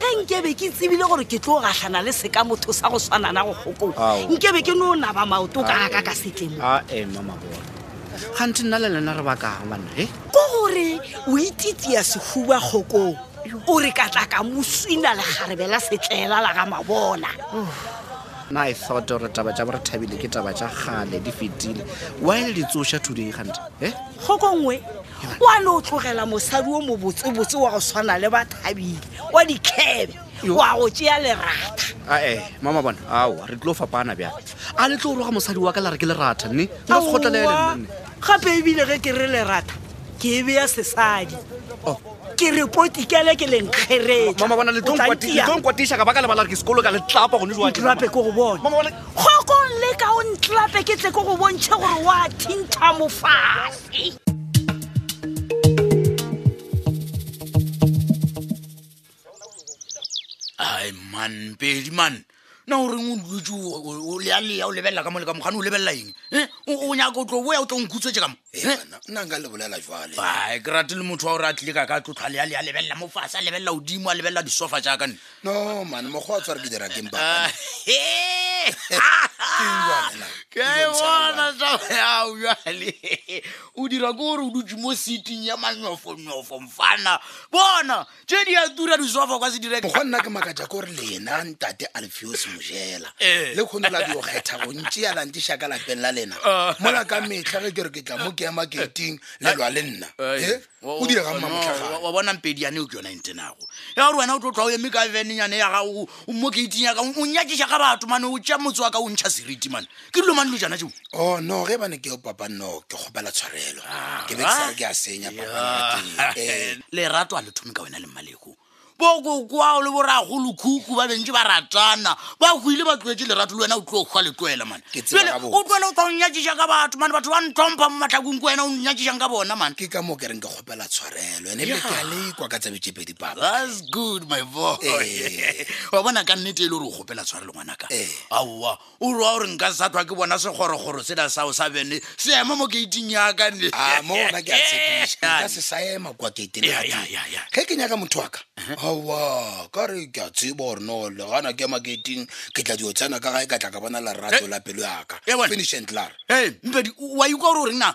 ge nkebe ke tsebile gore ke tlo gahlana le seka motho sa go swanana go kgokong nkebe ke no naba maoto ka ka ka setlemo gante nna le lena re bakang banna e ko gore o ititia sehuba kgokong o re ka tla ka mo swina legarebe la setlela la ga mabona na i thought gore taba tša gore thabile ke taba tša gale di fetile wile ditsoša today gante e kgokongwe wa no tlogela mosadi o mobotsebotse wa go tshwana le bathabile wa dikgebe wa go tšea lerata ae mama bona ao re tlo fapana bjang a le tlo roga mosadi wa ka la re ke lerata nne nka se kgotlelelenne gape ebile ge ke re lerata ke e beya sesadi oh. ke re potikele ke lenkgeretmama bona letlongkwatiša ka ba ka lebala re ke sekolo ka le tlapa gone jwantlape ko go bona kgokong le ka o ntlape ke tle ko go bontšhe gore wa thintha mofase ai man pedi man na o reng o dutse o lealeya o lebelela ka mole ka mogane o lebelela eng eh, o nyaka o tlo boya o tlo nkutswetse kamo eh, eh? nna nka le bolela jale ai ke rate le motho wa gore a tlile ka ka tlotlhwa lealeya lebelela mo fase a lebelela godimo a lebelela disofa jaaka nne no man mokgwa wa tshware ke dira keng ba ke e bona taba yao jale o dira ke gore o dutse mo seating ya manyofonyofo mfana bona tše di a tura disofa kwa se direka go nna ke makatša kore lena ntate alfios mojela Eh. le kgone la dio kgetha go ntše ya lantiša ka lapeng la lena Ah. mola ka metlha ge ke re ke tla mo ke ema keting le lwa le nna Eh. Eh? go diregang mamotlhagale wa bona mpedi yane o ke yona entenago ya gore wena o tlo tlwa o eme ka venenyane ya gago o mo keiting yaka o nyakisa ka batho mane o tša motse wa ka o ntšha seriti mane ke dilo mane lo jana tšeo o oh, no ge bane ke o papa no ke kgopela tshwarelo ah, ke be ke sa re ke a senya papa eh. lerato a le thome ka wena le mmaleko bokokwao le boragolo khuku ba bentse ba ratana ba goile ba tlwaetse lerato le wena o tlo kgwa le tloela mane pele o tloele o tla o nyakisa ka batho mane batho ba ntlhompha mo matlhakong ke wena o nyakisang ka bona mane ke ka moo ke reng ke kgopela tshwarelo ene le ka le kwa ka tsebe tsepedi papa that's good my boy eh. wa bona ka nnete e le gore o kgopela tshwarelo ngwanaka eh. aowa o rwa gore nka sa tlwa ke bona segorogoro sela sa o sa bene se ema mo keiting yakane ah, mo ona ke a tshepišaka se sa ema kwa keiteng ge ke nyaka motho waka awa ka re ke a tseba gore no le gana ke ema keiting ke tla dio tsena ka gae ka tla ka bona lerato la pelo yaka finish and clar ee mpedi wa ikwa gore o reng na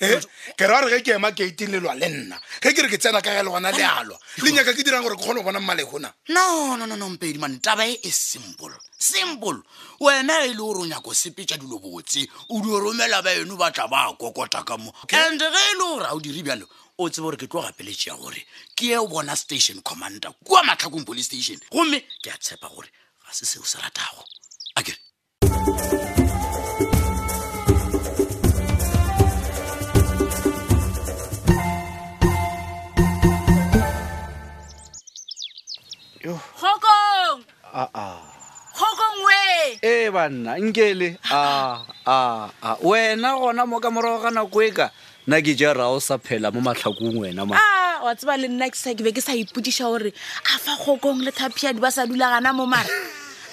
Eh, ke ra re ge ke ema gating le lwa le nna ge ke re ke tsena ka ge le gona le alwa le nyaka ke dirang gore ke kgone go bona mmalehona no no no no mpedi mane taba e e simple simple wena e le gore o nyako sepetša dilo botse o di romela ba eno ba tla ba kokota ka mo and ge e le gore ga o dire bjalo o tsebe gore ke tlo gapeletšea gore ke e o bona station commander kua matlhakong police station gomme ke a tshepa gore ga se seo se ratago a kere banna nkele a a a wena gona mo ka morago ga nako e ka nna ke jara o sa phela mo matlhakong wena ma Ah, wa tseba le nna ke sa ke be ke sa ipodiša gore a fa kgokong le thapišadi ba sa dula gana mo mara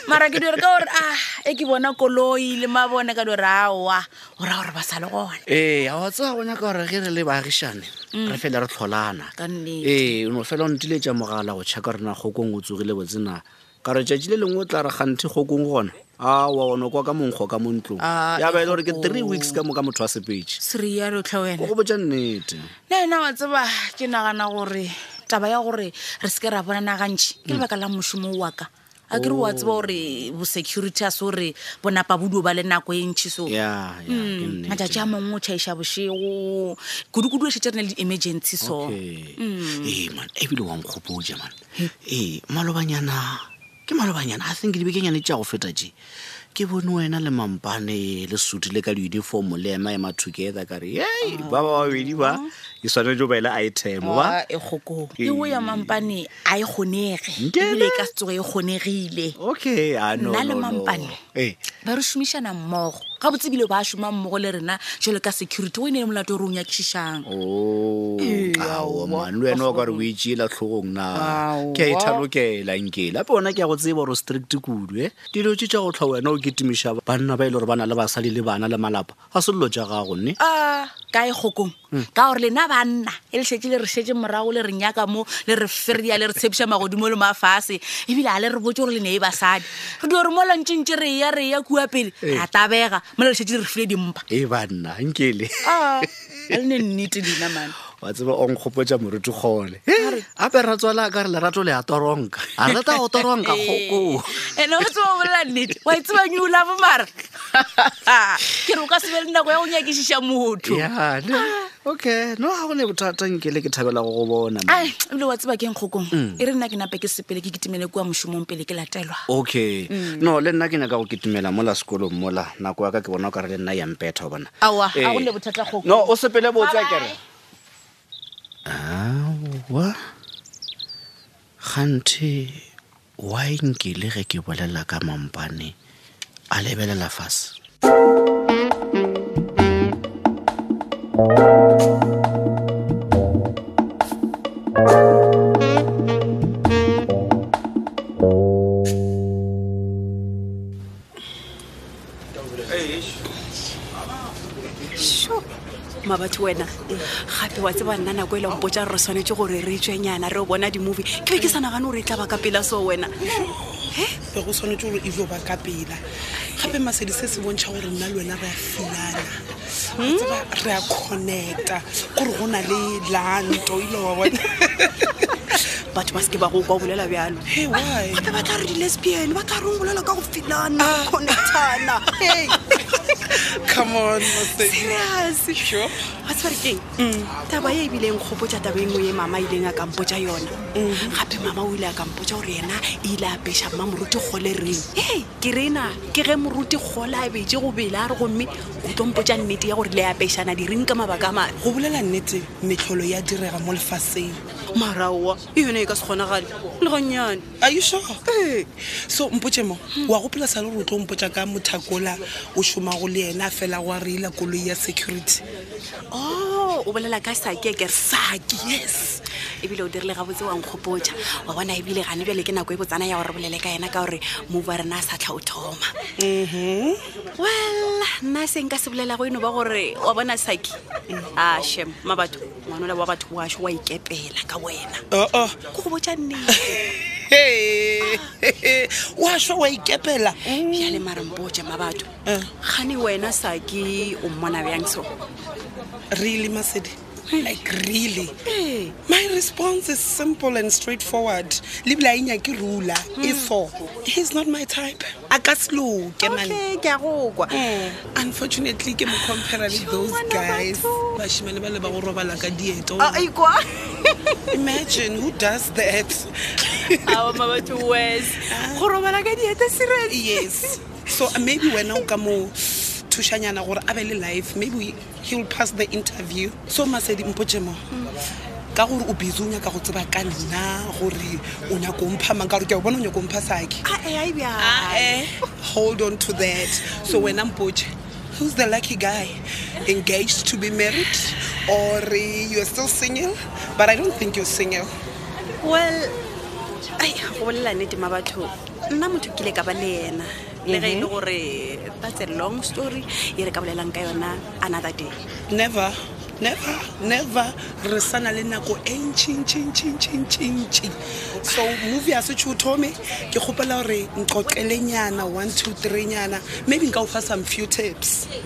mara ke dire ka gore a e ke bona koloi le mabone ka dire aowa o ra gore ba sa le gone ee a wa tsaya go nyaka gore ge re le baagišane re fele re tlholana Mm. Ka nnete. ee o no fela o ntiletša mogala go checka gore na kgokong o tsogile botsena ka re tšatši le lengwe o tla re kganthe kgokong gona awa ono kwa ka monkgo ka mo ntlong Ah, ya ba e le gore ke three ekgoko. weeks ka moka motho wa sepetše se re yalo tlhe wena o go botša nnete le ena wa tseba ke nagana gore taba ya gore re seke ra bonana gantšhi ke lebaka la mošomo wa ka a ke re wa tseba gore bo-security a se gore bonapa boduo ba le nako e ntšhi so ya ya ke Mm, matšatši a nnete mangwe o tšhaiša bošego kudu-kudu e šetse re ne le di-emergency so Okay. ee man ebile wa nkgopotša man ee malobanyana ke malobanyana a senke dibekenyane tša go feta tše ke bone wena le mampane le sutile ka di-uniform le ema ema together kare ei ba ba babedi ba e swanetse jo ba ele item ba e kgokong eo ya mampane a e kgonege Nkele? ebile e ka se tsoge e kgonegile okay a no, nna le no, no. mampane ee ba re šomišana mmogo ga botsebile ba šoma mmogo le rena jalo ka security o e ne le molato o re o nyakišišang Oh, Ee, aowa aowa, man le wena o ka re o e tšeela tlhogong na Aowa. ke a e thalokela nkele ape ona ke ya go tseba gore o strict kudu e dilo tše tša go tlha wena o ketimiša banna ba e le gore ba na le basadi le bana le malapa ga se dilo tša gago nne a ka e kgokong hmm. ka gore lena banna e le šetse le re šetse morago le re nyaka mo le re feria le re tshepiša magodimo le mafase ebile a le re botse gore le ne e basadi re di gore mo lantšintše re ya re ya kua pele eh. ra tabega mo le re šetse le re file dimpa e banna nkele ah, a le ne nnete dina mane wa tseba o nkgopotsa moruti gole gape ra tswala ka re lerato le a toronka a rata go toronka kgokoo ene o tseba bolela nnete wa e tseba nyula bomara ke re o ka sebe le nako ya go nyakišiša motho ya ne okay no ga go ne bothata nkele ke thabela go go bona ma. ai ebile wa tseba keng kgokong e re nna ke nape ke sepele ke kitimele kua mošomong pele ke latelwa okay no le nna ke nyaka go kitimela mola sekolong mola nako ya ka ke bona o ka re le nna ya mpetha bona aowa ga go Eh. ne bothata kgokong no o sepele botse kere aowa Kganthe why nkile ge ke bolela ka mampane a lebelela fase? sho mabatho wena gape wa tseba nna nako e leng potsa re tshwanetse gore re tswenyana re o bona di-movie ke be ke sa nagane gore e tla ba ka pela so wena be go tshwanetse gore e jo ba ka pela gape masedi se se bontšha gore nna le wena re a filana hmm? tseba re a connecta gore go na le lanto ile wa bona batho ba seke ba go kwa bolela bjalo gape ba tla re di-lesbian ba tla rong bolela ka go filana ah. connectana watsebare keng mm. taba e ebileng kgopotsa taba e nngwe e mama ileng a kampotsa yona mm-hmm. gape mama o ile a kampotsa gore yena e ile a pesa mmamoruti kgole reng ke rena ke ge moruti kgole a betse go bele a re gomme o tlompotsa nnete ya gore le apešana direng ka mabaka a mane go bolela nnete metlholo ya direga mo lefaseng maraowa e yone e ka se kgonagale le gannyane aisho ee so mpotse mo hmm. wa gopola sa le gore o tlo mpotsa ka mothakola o šomago le ena fela go a reila koloi ya security o oh, o bolela ka sake ke sake yes ebile o dirile gabotse wa nkgopotsa wa bona ebile gane bjale ke nako e botsana ya gore bolele ka yena ka gore move wa rena a sa tlha o thoma mm-hmm. well nna seng ka se bolela go eno ba gore wa bona sake mm. a ah, shem ma batho ngwanola wa batho washo wa ikepela ka wena oh, oh. ko go botsa nnete wa swa wa ikepela bjale marampoja ma batho eh. gane wena saki o mmona bjang so really masedi like really eh. my response is simple and straight forward lebile a e nyake rula hmm. e so he's not my type a ka se loke mane ke a go kwa hmm. unfortunately ke mo compare le those guys bashimane ba le ba go robala ka dieto ah, imagine who does that awa mabatho wes ah. go robala ka dieta seredi yes so uh, maybe wena o ka mo thušanyana gore a be le life maybe he will pass the interview so masedi mpotše mo ka gore o busy o nyaka go tseba ka nna gore o nyako mpha mang ka gore ke a o bona o nyako mpha sake ah, eh, ah, eh. hold on to that so wena mpotše who's the lucky guy engaged to be married or you're still single but i don't think you're single well ai go bolela nete ma batho nna motho kile ka ba le yena le ge e le mhm. gore that's a long story e re ka bolelang ka yona another day never never never re sana le nako e ntšintšintšintšintšintšintši so movie ya setsho thome ke kgopela gore nqoqelenyana one two three nyana maybe nka o fa some few tips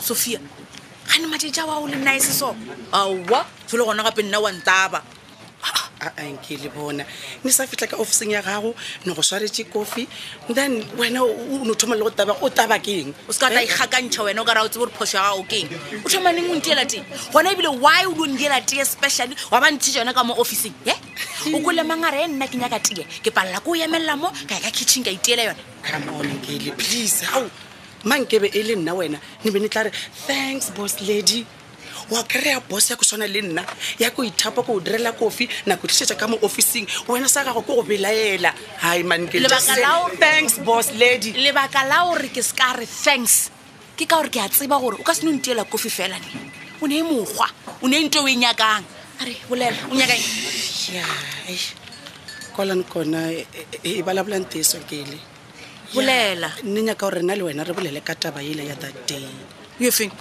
sophia ga ne matšetši a wa o le nnae se so aowa so le gona gape nna wa ntaba aanke le bona ne sa fitlha ka officing ya gago ne go swaretse kofi then wena o no thoma le go taba o taba keng o se ka tla ikgakantšha eh? wena o ka ra o tsebe gore phoso ya gago keng o thoma neng o ntiela tee gona ebile why o lo ntiela tee especially wa ba ntshitse yone ka mo officing e o kole mangara e nna ke nyaka tee ke palela ko o emelela mo ka ya ka kitchen ka itiela yone come on nkele please ao mang kebe e le nna wena ne be ne tla re thanks boss lady wa kry-a boss ya ko tshwana le nna ya ko ithapa ko o direla kofi nako tlisetsa ka mo officing wena sa gago ko go belaela hi manketanks boss lady lebaka la gore ke se ka re thanks ke ka gore ke a tseba gore o ka se ne o ntiela kofi fela ne o ne e mokgwa o ne e nto o e nyakang a re bolela o nyaka kolane kona e, e, e balabolang teso kele bolela nne nyaka gore rena le wena re bolele ka taba ele ya that day yofeng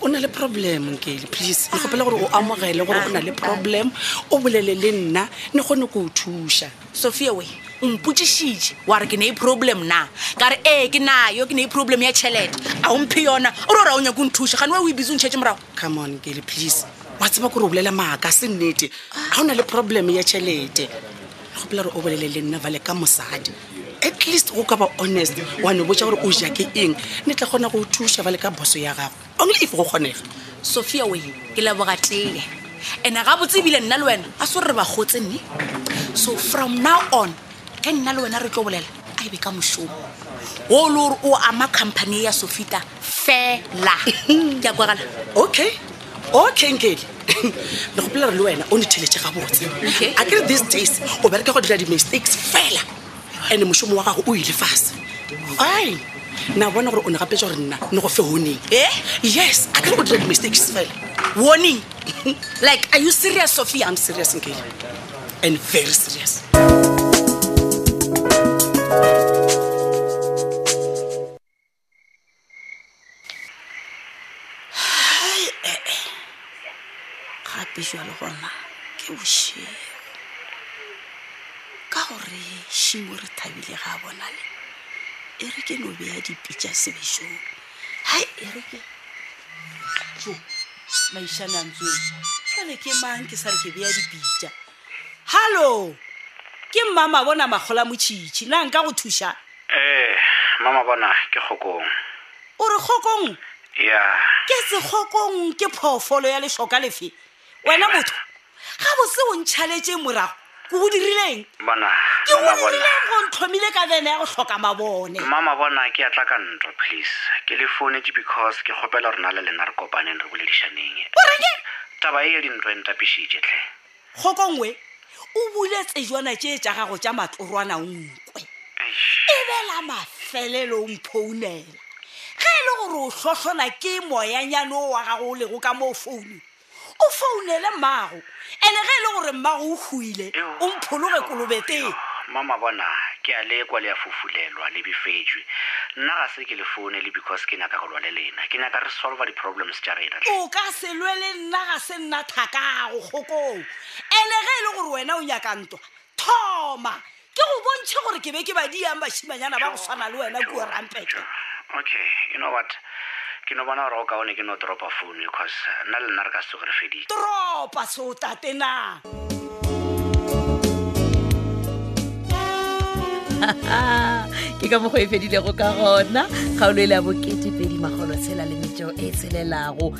o na le problem nkele please re gopela gore o amogele gore o na le problem o bolele le nna ne kgone ko o thuša sophia we o mpotsišitše wa re ke ne e problem na ka re ee ke nayo ke ne e problem ya tšhelete a o mphe yona o re ora o nyako nthuše gane wa o e bitse o ntšhetse morago come on nkele please wa tseba kore o bolela maaka se nnete ga o na le problem ya tšhelete gopela gore o bolele le nna vale ka mosadi at least go ka ba honest wa ne botsa gore o ja ke eng ne tla kgona go thuša ba le ka boso ya gago only if go kgonega sophia way ke leboga tlele ene ga botse ebile nna le wena a se gore re ba gotse mme so from now on ke nna le wena re tlo bolela a ebe ka mošomo o le gore o ama company ya sophita fela ke a kwagala okay okay nkele le gopela re le wena o netheletše gabotse a kere these days o bereke go dira di-mistakes fela and-e mošomo wa gago o ile fase fine na bona gore o ne gapetse gore nna ne go fe warning eh? yes a kere o dira di-mistakes fela warning like are you serious sophia i'm serious nkele and very serious gape jalo gona ke bošego ka gore šimo re thabile ga bonale e re ke no beya dipitša sebešong hai e re ke maišane a ntsoe kale ke mang ke sa re ke beya dipitša hallo ke mmama bona makgola motšhitšhi na nka go thuša ee eh, mama bona ke kgokong o re kgokong ya ke sekgokong ke phoofolo ya lešoka lefe wena motho ga bose o ntšhaletseng morago ko o dirileng ke o dirileng go ntlhomile ka vene ya go tlhoka mabone mama bona ke ya tla ka ntlo please ke le founetse because ke kgopela rona le lena re kopaneng re boledišaneng o reke taba e ye dintlo e ntapišitše tlhe kgokongwe o bule tsejwana tše tša gago tša matlorwana o nkwe e bela mafelelo o mphounela ge e le gore o hlohlona ke moyanyane o wa gago o lego ka moo founu o founele mmago ene ge e le gore mmago o hwile o mphologe kolobeteng mama bona ke a lekwa le ya fofulelwa le bifetswe nna ga se ke le founele because ke nyaka go lwa le lena ke nyaka re solva di-problems tša rena o ka se lwe le nna ga te nna thakago kgokong ene ge e le gore wena o nyaka ntwa thoma ke go bontšhe gore ke be ke ba diyang bašimanyana ba go tshwana le wena kua rampeke okay you know what ke no bona gore o kaone ke no tropa founu because nna le nna re ka se tsoge re fedile tropa seotate na ke ka mokgwa e fedilego ka gona kgaolo e le ya bokete pedi magolo tshela le metšeo e tshelelago